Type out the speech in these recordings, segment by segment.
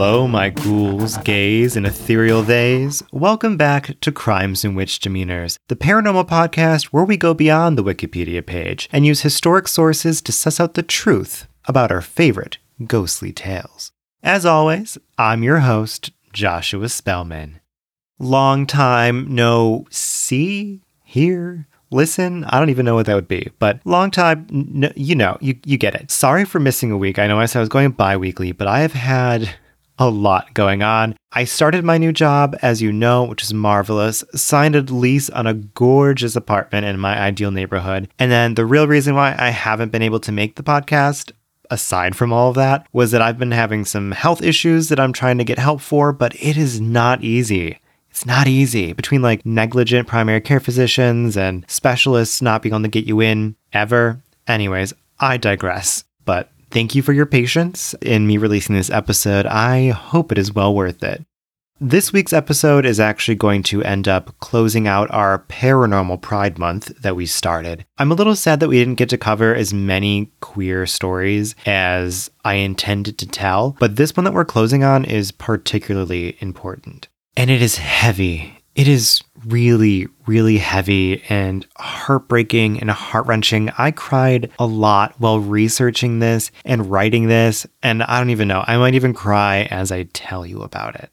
Hello, my ghouls, gays, and ethereal theys. Welcome back to Crimes and Witch Demeanors, the paranormal podcast where we go beyond the Wikipedia page and use historic sources to suss out the truth about our favorite ghostly tales. As always, I'm your host, Joshua Spellman. Long time no see, hear, listen. I don't even know what that would be, but long time, n- you know, you, you get it. Sorry for missing a week. I know I said I was going bi weekly, but I have had a lot going on. I started my new job, as you know, which is marvelous, signed a lease on a gorgeous apartment in my ideal neighborhood. And then the real reason why I haven't been able to make the podcast, aside from all of that, was that I've been having some health issues that I'm trying to get help for, but it is not easy. It's not easy between like negligent primary care physicians and specialists not being able to get you in ever. Anyways, I digress. But thank you for your patience in me releasing this episode. I hope it is well worth it. This week's episode is actually going to end up closing out our Paranormal Pride Month that we started. I'm a little sad that we didn't get to cover as many queer stories as I intended to tell, but this one that we're closing on is particularly important. And it is heavy. It is really, really heavy and heartbreaking and heart wrenching. I cried a lot while researching this and writing this, and I don't even know. I might even cry as I tell you about it.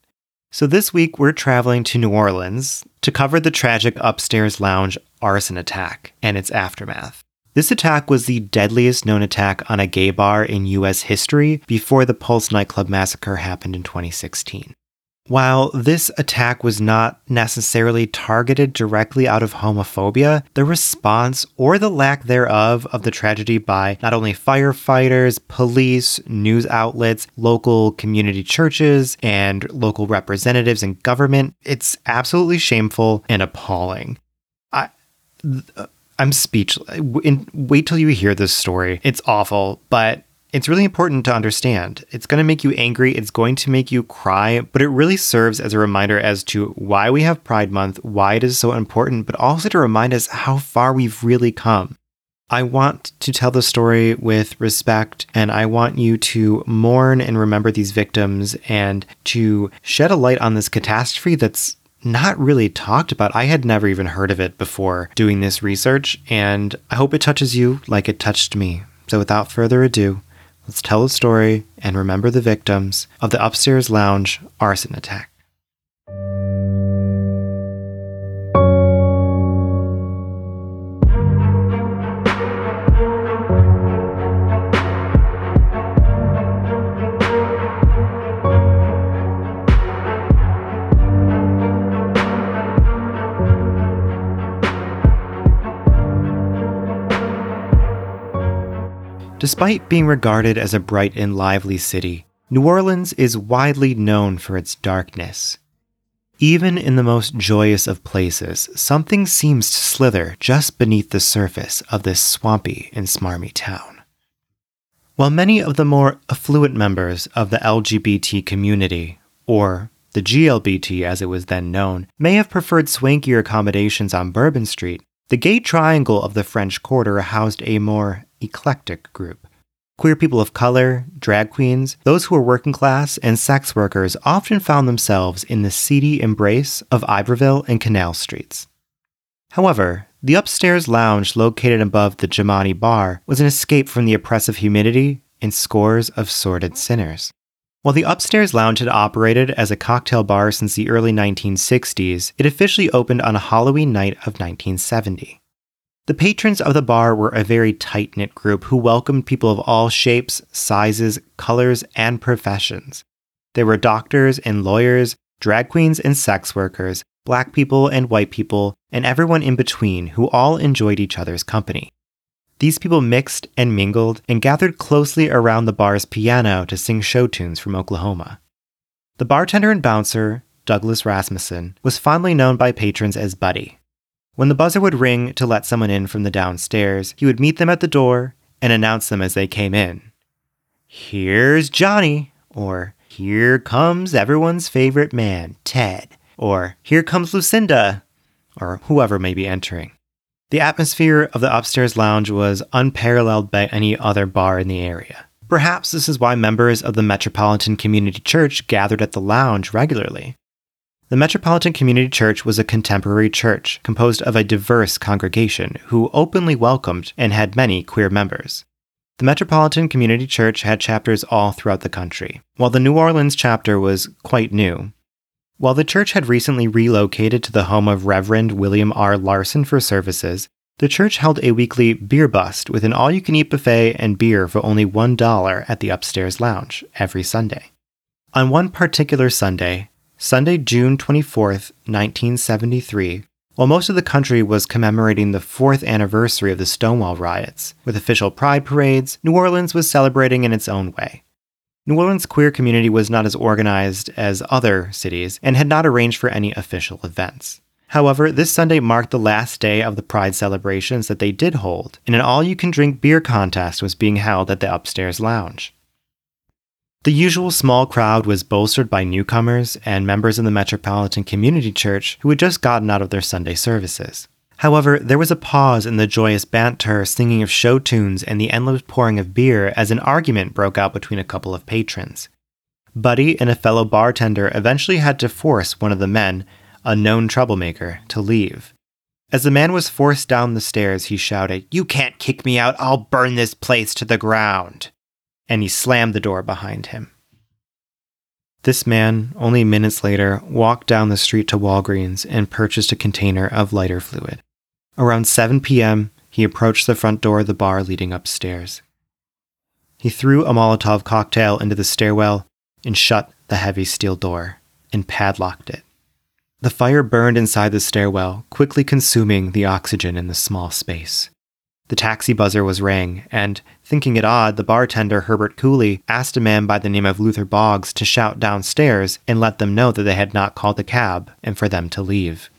So, this week we're traveling to New Orleans to cover the tragic upstairs lounge arson attack and its aftermath. This attack was the deadliest known attack on a gay bar in US history before the Pulse nightclub massacre happened in 2016. While this attack was not necessarily targeted directly out of homophobia, the response or the lack thereof of the tragedy by not only firefighters, police, news outlets, local community churches, and local representatives and government, it's absolutely shameful and appalling. I uh, I'm speechless. Wait till you hear this story. It's awful, but it's really important to understand. It's going to make you angry, it's going to make you cry, but it really serves as a reminder as to why we have Pride Month, why it is so important, but also to remind us how far we've really come. I want to tell the story with respect, and I want you to mourn and remember these victims and to shed a light on this catastrophe that's not really talked about. I had never even heard of it before doing this research, and I hope it touches you like it touched me. So, without further ado, Let's tell the story and remember the victims of the upstairs lounge arson attack. Despite being regarded as a bright and lively city, New Orleans is widely known for its darkness. Even in the most joyous of places, something seems to slither just beneath the surface of this swampy and smarmy town. While many of the more affluent members of the LGBT community, or the GLBT as it was then known, may have preferred swankier accommodations on Bourbon Street, the gay triangle of the French Quarter housed a more eclectic group. Queer people of color, drag queens, those who were working class, and sex workers often found themselves in the seedy embrace of Iberville and Canal Streets. However, the upstairs lounge located above the Jimani bar was an escape from the oppressive humidity and scores of sordid sinners. While the upstairs lounge had operated as a cocktail bar since the early 1960s, it officially opened on a Halloween night of 1970. The patrons of the bar were a very tight knit group who welcomed people of all shapes, sizes, colors, and professions. There were doctors and lawyers, drag queens and sex workers, black people and white people, and everyone in between who all enjoyed each other's company. These people mixed and mingled and gathered closely around the bar's piano to sing show tunes from Oklahoma. The bartender and bouncer, Douglas Rasmussen, was fondly known by patrons as Buddy. When the buzzer would ring to let someone in from the downstairs, he would meet them at the door and announce them as they came in. Here's Johnny, or Here comes everyone's favorite man, Ted, or Here comes Lucinda, or whoever may be entering. The atmosphere of the upstairs lounge was unparalleled by any other bar in the area. Perhaps this is why members of the Metropolitan Community Church gathered at the lounge regularly. The Metropolitan Community Church was a contemporary church composed of a diverse congregation who openly welcomed and had many queer members. The Metropolitan Community Church had chapters all throughout the country, while the New Orleans chapter was quite new. While the church had recently relocated to the home of Reverend William R. Larson for services, the church held a weekly beer bust with an all you can eat buffet and beer for only $1 at the upstairs lounge every Sunday. On one particular Sunday, Sunday, June 24, 1973, while most of the country was commemorating the fourth anniversary of the Stonewall riots, with official pride parades, New Orleans was celebrating in its own way. New Orleans' queer community was not as organized as other cities and had not arranged for any official events. However, this Sunday marked the last day of the Pride celebrations that they did hold, and an all you can drink beer contest was being held at the upstairs lounge. The usual small crowd was bolstered by newcomers and members of the Metropolitan Community Church who had just gotten out of their Sunday services. However, there was a pause in the joyous banter, singing of show tunes, and the endless pouring of beer as an argument broke out between a couple of patrons. Buddy and a fellow bartender eventually had to force one of the men, a known troublemaker, to leave. As the man was forced down the stairs, he shouted, You can't kick me out, I'll burn this place to the ground. And he slammed the door behind him. This man, only minutes later, walked down the street to Walgreens and purchased a container of lighter fluid. Around 7 p.m., he approached the front door of the bar leading upstairs. He threw a Molotov cocktail into the stairwell and shut the heavy steel door and padlocked it. The fire burned inside the stairwell, quickly consuming the oxygen in the small space. The taxi buzzer was rang, and, thinking it odd, the bartender, Herbert Cooley, asked a man by the name of Luther Boggs to shout downstairs and let them know that they had not called a cab and for them to leave.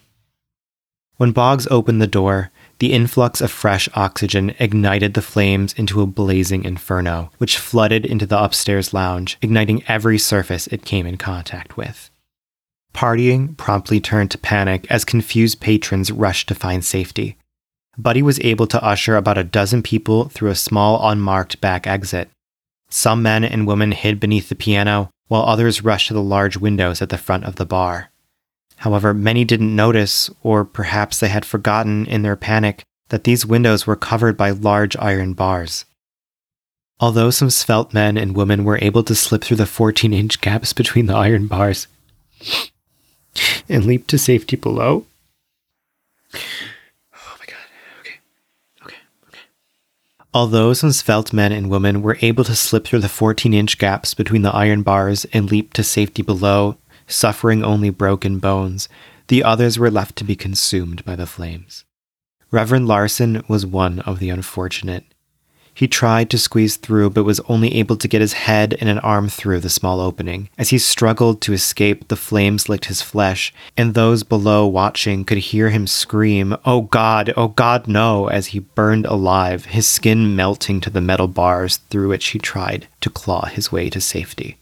When Boggs opened the door, the influx of fresh oxygen ignited the flames into a blazing inferno, which flooded into the upstairs lounge, igniting every surface it came in contact with. Partying promptly turned to panic as confused patrons rushed to find safety. Buddy was able to usher about a dozen people through a small unmarked back exit. Some men and women hid beneath the piano, while others rushed to the large windows at the front of the bar. However, many didn't notice, or perhaps they had forgotten in their panic, that these windows were covered by large iron bars. Although some svelte men and women were able to slip through the 14 inch gaps between the iron bars, and leap to safety below. Oh my god. Okay. Okay. Okay. Although some svelte men and women were able to slip through the 14 inch gaps between the iron bars and leap to safety below, suffering only broken bones, the others were left to be consumed by the flames. Reverend Larson was one of the unfortunate. He tried to squeeze through, but was only able to get his head and an arm through the small opening. As he struggled to escape, the flames licked his flesh, and those below watching could hear him scream, Oh God, oh God, no, as he burned alive, his skin melting to the metal bars through which he tried to claw his way to safety.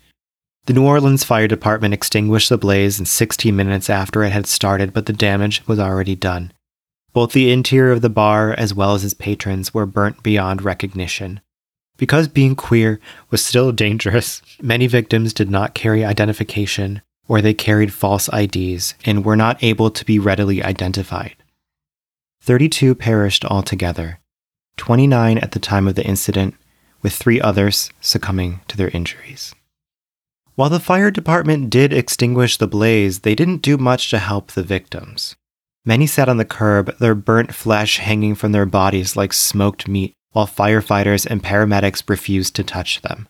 The New Orleans Fire Department extinguished the blaze in 16 minutes after it had started, but the damage was already done. Both the interior of the bar as well as its patrons were burnt beyond recognition. Because being queer was still dangerous, many victims did not carry identification or they carried false IDs and were not able to be readily identified. 32 perished altogether, 29 at the time of the incident, with three others succumbing to their injuries. While the fire department did extinguish the blaze, they didn't do much to help the victims. Many sat on the curb, their burnt flesh hanging from their bodies like smoked meat, while firefighters and paramedics refused to touch them.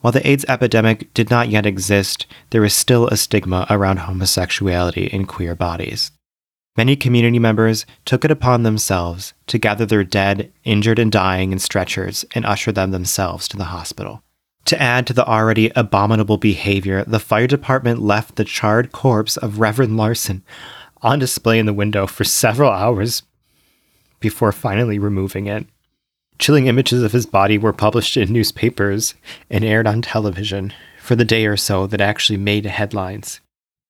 While the AIDS epidemic did not yet exist, there was still a stigma around homosexuality in queer bodies. Many community members took it upon themselves to gather their dead, injured, and dying in stretchers and usher them themselves to the hospital. To add to the already abominable behavior, the fire department left the charred corpse of Reverend Larson on display in the window for several hours before finally removing it. Chilling images of his body were published in newspapers and aired on television for the day or so that actually made headlines.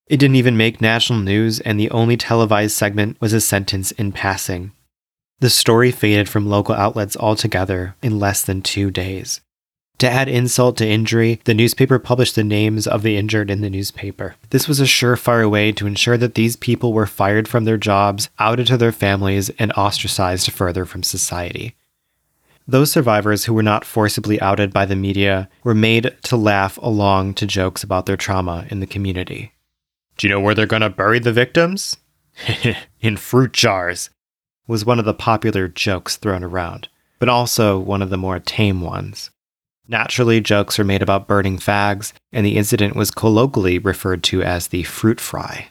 It didn't even make national news, and the only televised segment was a sentence in passing. The story faded from local outlets altogether in less than two days. To add insult to injury, the newspaper published the names of the injured in the newspaper. This was a surefire way to ensure that these people were fired from their jobs, outed to their families, and ostracized further from society. Those survivors who were not forcibly outed by the media were made to laugh along to jokes about their trauma in the community. Do you know where they're going to bury the victims? in fruit jars, was one of the popular jokes thrown around, but also one of the more tame ones. Naturally, jokes were made about burning fags, and the incident was colloquially referred to as the fruit fry.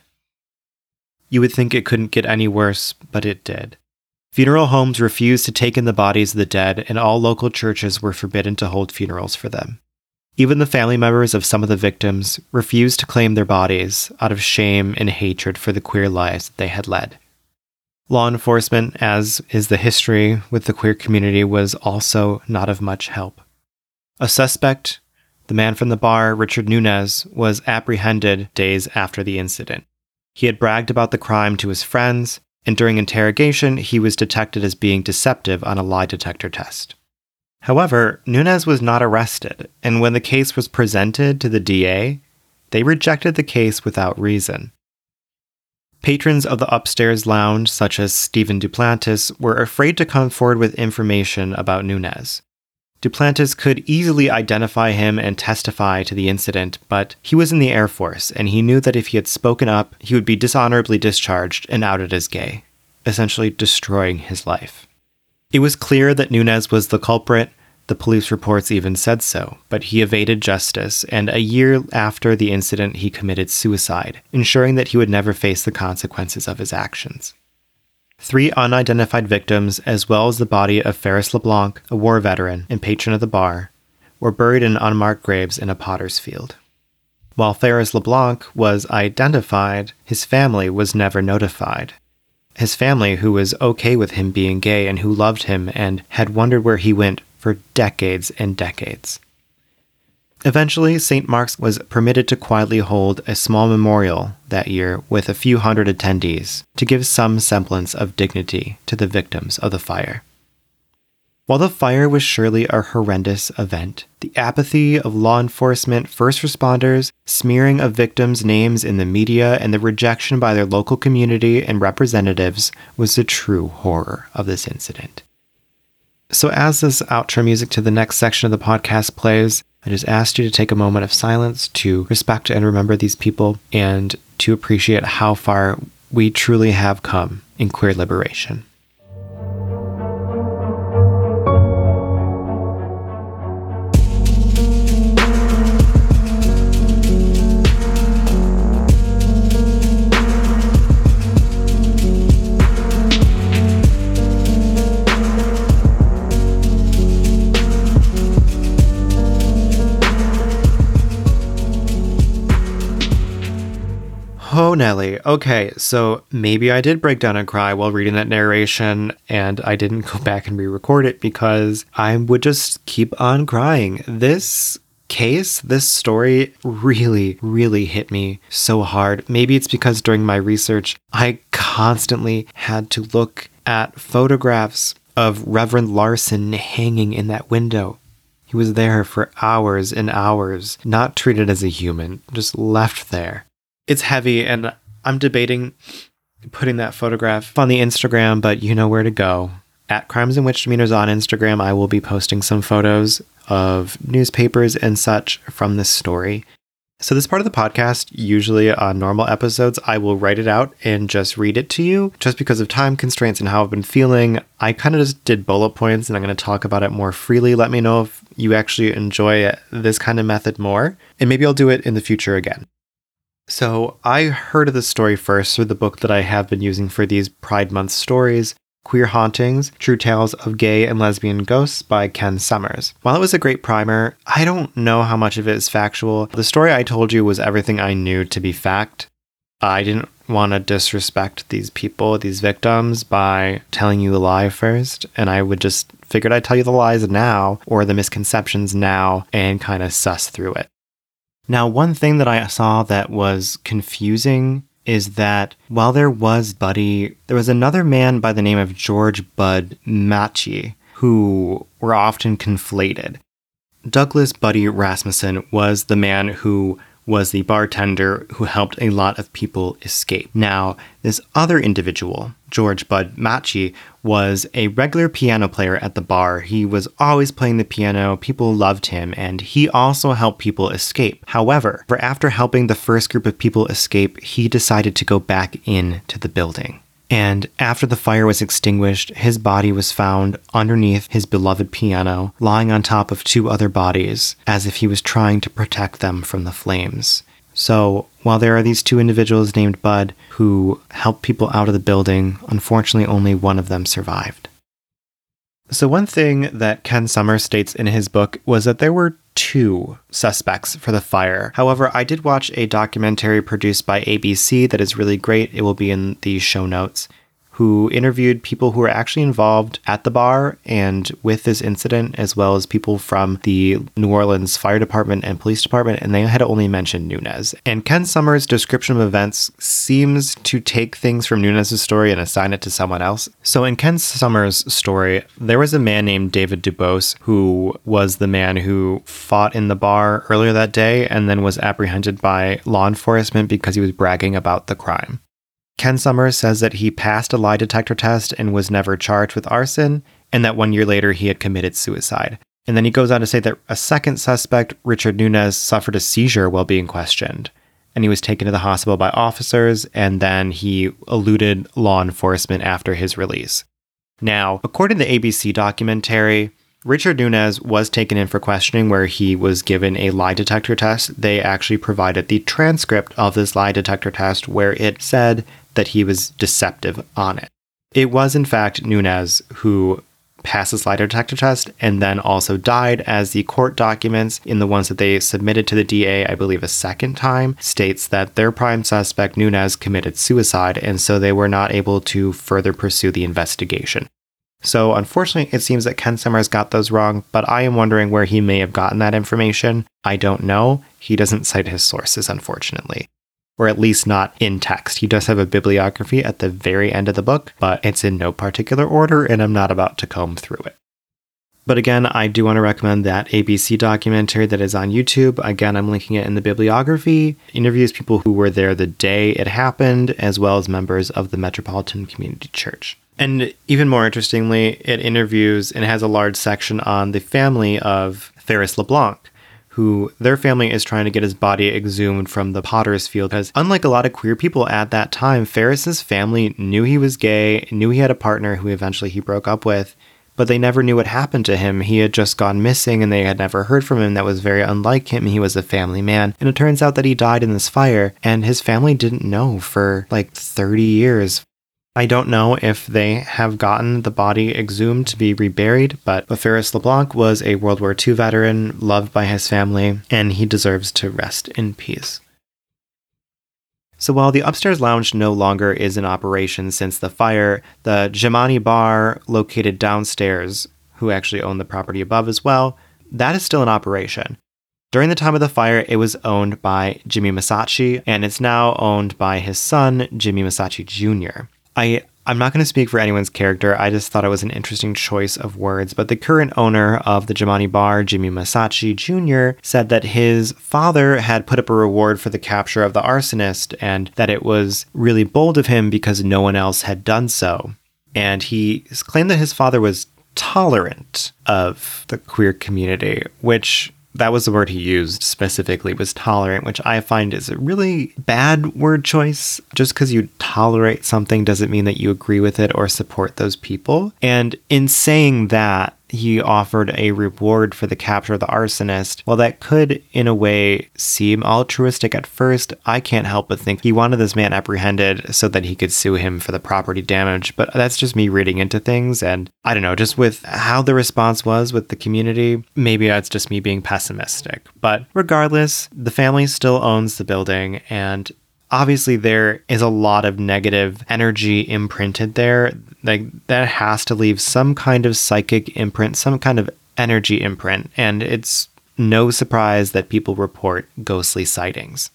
You would think it couldn't get any worse, but it did. Funeral homes refused to take in the bodies of the dead, and all local churches were forbidden to hold funerals for them. Even the family members of some of the victims refused to claim their bodies out of shame and hatred for the queer lives that they had led. Law enforcement, as is the history with the queer community, was also not of much help. A suspect, the man from the bar, Richard Nunez, was apprehended days after the incident. He had bragged about the crime to his friends, and during interrogation, he was detected as being deceptive on a lie detector test. However, Nunez was not arrested, and when the case was presented to the DA, they rejected the case without reason. Patrons of the upstairs lounge, such as Stephen Duplantis, were afraid to come forward with information about Nunez. Duplantis could easily identify him and testify to the incident, but he was in the Air Force and he knew that if he had spoken up, he would be dishonorably discharged and outed as gay, essentially destroying his life. It was clear that Nunez was the culprit. The police reports even said so, but he evaded justice, and a year after the incident, he committed suicide, ensuring that he would never face the consequences of his actions. Three unidentified victims, as well as the body of Ferris LeBlanc, a war veteran and patron of the bar, were buried in unmarked graves in a potter's field. While Ferris LeBlanc was identified, his family was never notified. His family, who was okay with him being gay and who loved him and had wondered where he went for decades and decades. Eventually, St. Mark's was permitted to quietly hold a small memorial that year with a few hundred attendees to give some semblance of dignity to the victims of the fire. While the fire was surely a horrendous event, the apathy of law enforcement, first responders, smearing of victims' names in the media, and the rejection by their local community and representatives was the true horror of this incident. So, as this outro music to the next section of the podcast plays, I just asked you to take a moment of silence to respect and remember these people and to appreciate how far we truly have come in queer liberation. Nelly. Okay, so maybe I did break down and cry while reading that narration, and I didn't go back and re record it because I would just keep on crying. This case, this story really, really hit me so hard. Maybe it's because during my research, I constantly had to look at photographs of Reverend Larson hanging in that window. He was there for hours and hours, not treated as a human, just left there it's heavy and I'm debating putting that photograph on the Instagram, but you know where to go. At Crimes and Witch Demeanors on Instagram, I will be posting some photos of newspapers and such from this story. So, this part of the podcast, usually on normal episodes, I will write it out and just read it to you. Just because of time constraints and how I've been feeling, I kind of just did bullet points and I'm going to talk about it more freely. Let me know if you actually enjoy this kind of method more, and maybe I'll do it in the future again. So I heard of this story first through the book that I have been using for these Pride Month stories, Queer Hauntings True Tales of Gay and Lesbian Ghosts by Ken Summers. While it was a great primer, I don't know how much of it is factual. The story I told you was everything I knew to be fact. I didn't want to disrespect these people, these victims, by telling you a lie first, and I would just figured I'd tell you the lies now or the misconceptions now and kind of suss through it. Now, one thing that I saw that was confusing is that while there was Buddy, there was another man by the name of George Bud Matyi who were often conflated. Douglas Buddy Rasmussen was the man who was the bartender who helped a lot of people escape. Now, this other individual, George Bud Matyi, was a regular piano player at the bar. He was always playing the piano, people loved him, and he also helped people escape. However, after helping the first group of people escape, he decided to go back into the building. And after the fire was extinguished, his body was found underneath his beloved piano, lying on top of two other bodies, as if he was trying to protect them from the flames. So, while there are these two individuals named Bud who helped people out of the building, unfortunately, only one of them survived. So, one thing that Ken Summers states in his book was that there were two suspects for the fire. However, I did watch a documentary produced by ABC that is really great. It will be in the show notes who interviewed people who were actually involved at the bar and with this incident, as well as people from the New Orleans Fire Department and Police Department, and they had only mentioned Nunez. And Ken Summers' description of events seems to take things from Nunez's story and assign it to someone else. So in Ken Summers' story, there was a man named David Dubose who was the man who fought in the bar earlier that day and then was apprehended by law enforcement because he was bragging about the crime. Ken Summers says that he passed a lie detector test and was never charged with arson, and that one year later he had committed suicide. And then he goes on to say that a second suspect, Richard Nunez, suffered a seizure while being questioned. And he was taken to the hospital by officers, and then he eluded law enforcement after his release. Now, according to the ABC documentary, Richard Nunez was taken in for questioning where he was given a lie detector test. They actually provided the transcript of this lie detector test where it said that he was deceptive on it. It was, in fact, Nunez who passed the lie detector test and then also died, as the court documents in the ones that they submitted to the DA, I believe, a second time, states that their prime suspect, Nunez, committed suicide, and so they were not able to further pursue the investigation. So, unfortunately, it seems that Ken Summers got those wrong, but I am wondering where he may have gotten that information. I don't know. He doesn't cite his sources, unfortunately or at least not in text. He does have a bibliography at the very end of the book, but it's in no particular order, and I'm not about to comb through it. But again, I do want to recommend that ABC documentary that is on YouTube. Again, I'm linking it in the bibliography. Interviews people who were there the day it happened, as well as members of the Metropolitan Community Church. And even more interestingly, it interviews and has a large section on the family of Ferris LeBlanc, who their family is trying to get his body exhumed from the potter's field. Because unlike a lot of queer people at that time, Ferris's family knew he was gay, knew he had a partner who eventually he broke up with, but they never knew what happened to him. He had just gone missing and they had never heard from him. That was very unlike him. He was a family man. And it turns out that he died in this fire, and his family didn't know for like 30 years. I don't know if they have gotten the body exhumed to be reburied, but Ferris LeBlanc was a World War II veteran, loved by his family, and he deserves to rest in peace. So while the upstairs lounge no longer is in operation since the fire, the Jimani bar located downstairs, who actually owned the property above as well, that is still in operation. During the time of the fire, it was owned by Jimmy Massacci, and it's now owned by his son, Jimmy Massacci Jr. I I'm not going to speak for anyone's character. I just thought it was an interesting choice of words. But the current owner of the Jimani Bar, Jimmy Massacci Jr., said that his father had put up a reward for the capture of the arsonist and that it was really bold of him because no one else had done so. And he claimed that his father was tolerant of the queer community, which that was the word he used specifically was tolerant which i find is a really bad word choice. Just because you tolerate something doesn't mean that you agree with it or support those people. And in saying that he offered a reward for the capture of the arsonist. While that could, in a way, seem altruistic at first, I can't help but think he wanted this man apprehended so that he could sue him for the property damage. But that's just me reading into things. And I don't know, just with how the response was with the community, maybe that's just me being pessimistic. But regardless, the family still owns the building and obviously there is a lot of negative energy imprinted there like that has to leave some kind of psychic imprint some kind of energy imprint and it's no surprise that people report ghostly sightings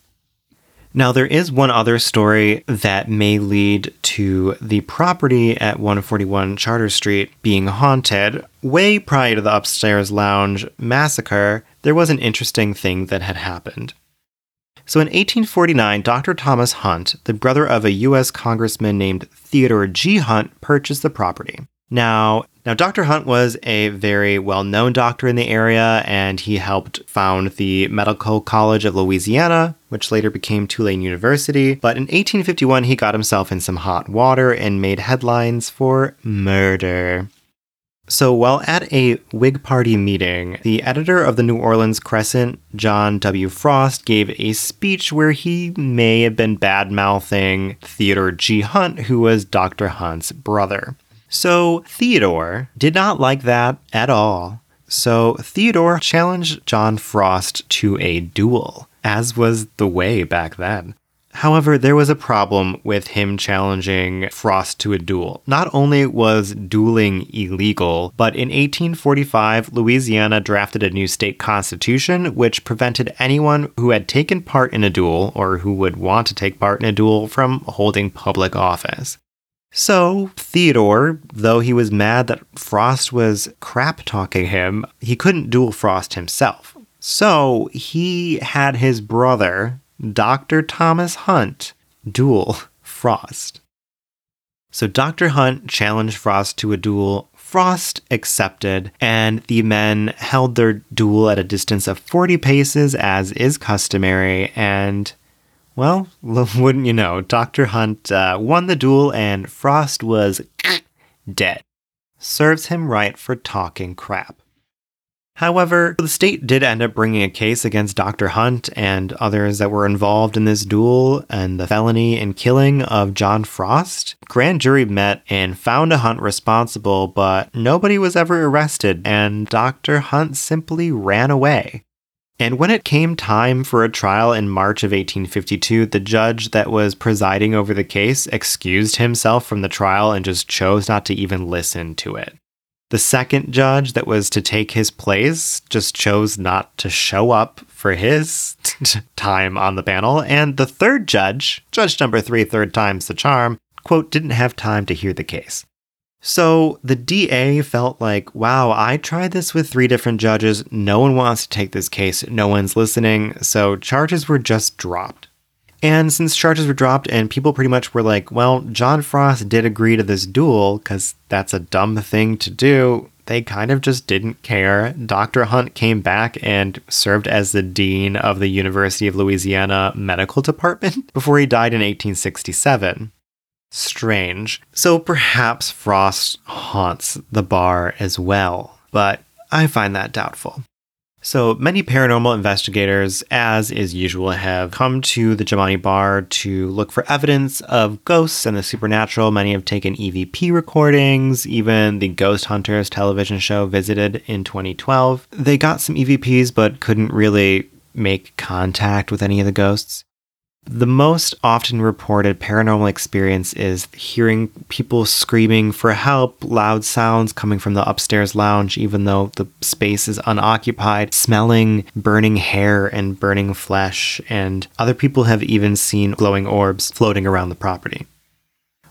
Now, there is one other story that may lead to the property at 141 Chartres Street being haunted. Way prior to the upstairs lounge massacre, there was an interesting thing that had happened. So in 1849, Dr. Thomas Hunt, the brother of a U.S. congressman named Theodore G. Hunt, purchased the property. Now, now, Dr. Hunt was a very well known doctor in the area, and he helped found the Medical College of Louisiana, which later became Tulane University. But in 1851, he got himself in some hot water and made headlines for murder. So, while at a Whig Party meeting, the editor of the New Orleans Crescent, John W. Frost, gave a speech where he may have been bad mouthing Theodore G. Hunt, who was Dr. Hunt's brother. So Theodore did not like that at all. So Theodore challenged John Frost to a duel, as was the way back then. However, there was a problem with him challenging Frost to a duel. Not only was dueling illegal, but in 1845, Louisiana drafted a new state constitution which prevented anyone who had taken part in a duel or who would want to take part in a duel from holding public office. So, Theodore, though he was mad that Frost was crap talking him, he couldn't duel Frost himself. So, he had his brother, Dr. Thomas Hunt, duel Frost. So, Dr. Hunt challenged Frost to a duel. Frost accepted, and the men held their duel at a distance of 40 paces, as is customary, and well, wouldn't you know, Dr. Hunt uh, won the duel and Frost was dead. Serves him right for talking crap. However, the state did end up bringing a case against Dr. Hunt and others that were involved in this duel and the felony and killing of John Frost. Grand jury met and found a Hunt responsible, but nobody was ever arrested, and Dr. Hunt simply ran away. And when it came time for a trial in March of 1852, the judge that was presiding over the case excused himself from the trial and just chose not to even listen to it. The second judge that was to take his place just chose not to show up for his time on the panel. And the third judge, judge number three, third time's the charm, quote, didn't have time to hear the case. So the DA felt like, wow, I tried this with three different judges. No one wants to take this case. No one's listening. So charges were just dropped. And since charges were dropped and people pretty much were like, well, John Frost did agree to this duel because that's a dumb thing to do, they kind of just didn't care. Dr. Hunt came back and served as the dean of the University of Louisiana Medical Department before he died in 1867 strange. So perhaps Frost haunts the bar as well, but I find that doubtful. So many paranormal investigators, as is usual, have come to the Jimani Bar to look for evidence of ghosts and the supernatural. Many have taken EVP recordings. Even the Ghost Hunters television show visited in 2012. They got some EVPs, but couldn't really make contact with any of the ghosts. The most often reported paranormal experience is hearing people screaming for help, loud sounds coming from the upstairs lounge, even though the space is unoccupied, smelling burning hair and burning flesh, and other people have even seen glowing orbs floating around the property.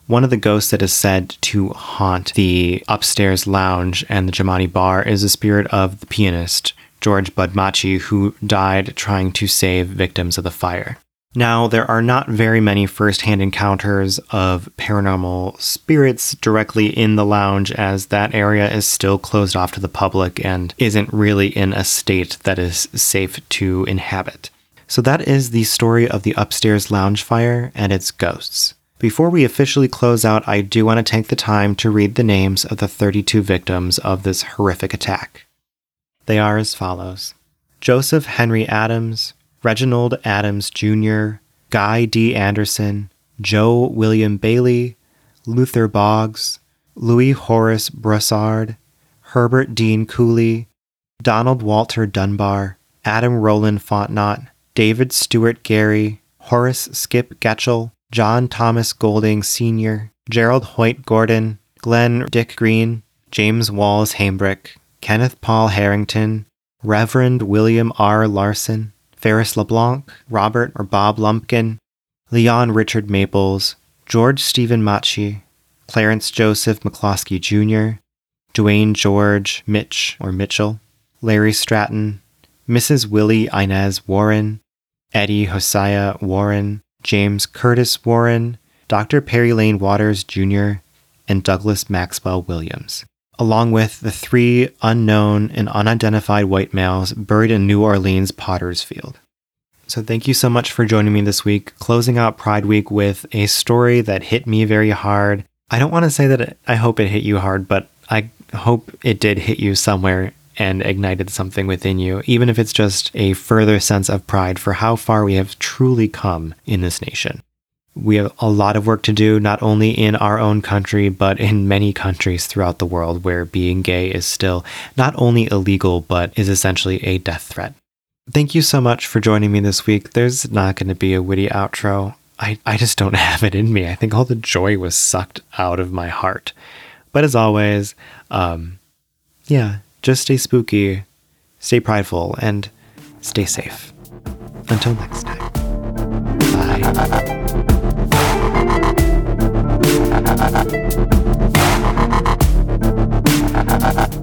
One of the ghosts that is said to haunt the upstairs lounge and the Jimani bar is the spirit of the pianist, George Bud Matyi, who died trying to save victims of the fire. Now, there are not very many first-hand encounters of paranormal spirits directly in the lounge, as that area is still closed off to the public and isn't really in a state that is safe to inhabit. So, that is the story of the upstairs lounge fire and its ghosts. Before we officially close out, I do want to take the time to read the names of the 32 victims of this horrific attack. They are as follows Joseph Henry Adams, Reginald Adams Jr., Guy D. Anderson, Joe William Bailey, Luther Boggs, Louis Horace Broussard, Herbert Dean Cooley, Donald Walter Dunbar, Adam Roland Fontenot, David Stewart Gary, Horace Skip Getchell, John Thomas Golding Sr., Gerald Hoyt Gordon, Glenn Dick Green, James Walls Hambrick, Kenneth Paul Harrington, Reverend William R. Larson, Ferris LeBlanc, Robert or Bob Lumpkin, Leon Richard Maples, George Stephen Matyi, Clarence Joseph McCloskey Jr., Dwayne George Mitch or Mitchell, Larry Stratton, Mrs. Willie Inez Warren, Eddie Hosea Warren, James Curtis Warren, Dr. Perry Lane Waters Jr., and Douglas Maxwell Williams, along with the three unknown and unidentified white males buried in New Orleans Potter's Field. So, thank you so much for joining me this week, closing out Pride Week with a story that hit me very hard. I don't want to say that it, I hope it hit you hard, but I hope it did hit you somewhere and ignited something within you, even if it's just a further sense of pride for how far we have truly come in this nation. We have a lot of work to do, not only in our own country, but in many countries throughout the world where being gay is still not only illegal, but is essentially a death threat. Thank you so much for joining me this week. There's not going to be a witty outro. I, I just don't have it in me. I think all the joy was sucked out of my heart. But as always, um, yeah, just stay spooky, stay prideful, and stay safe. Until next time. Bye. Ha ha ha!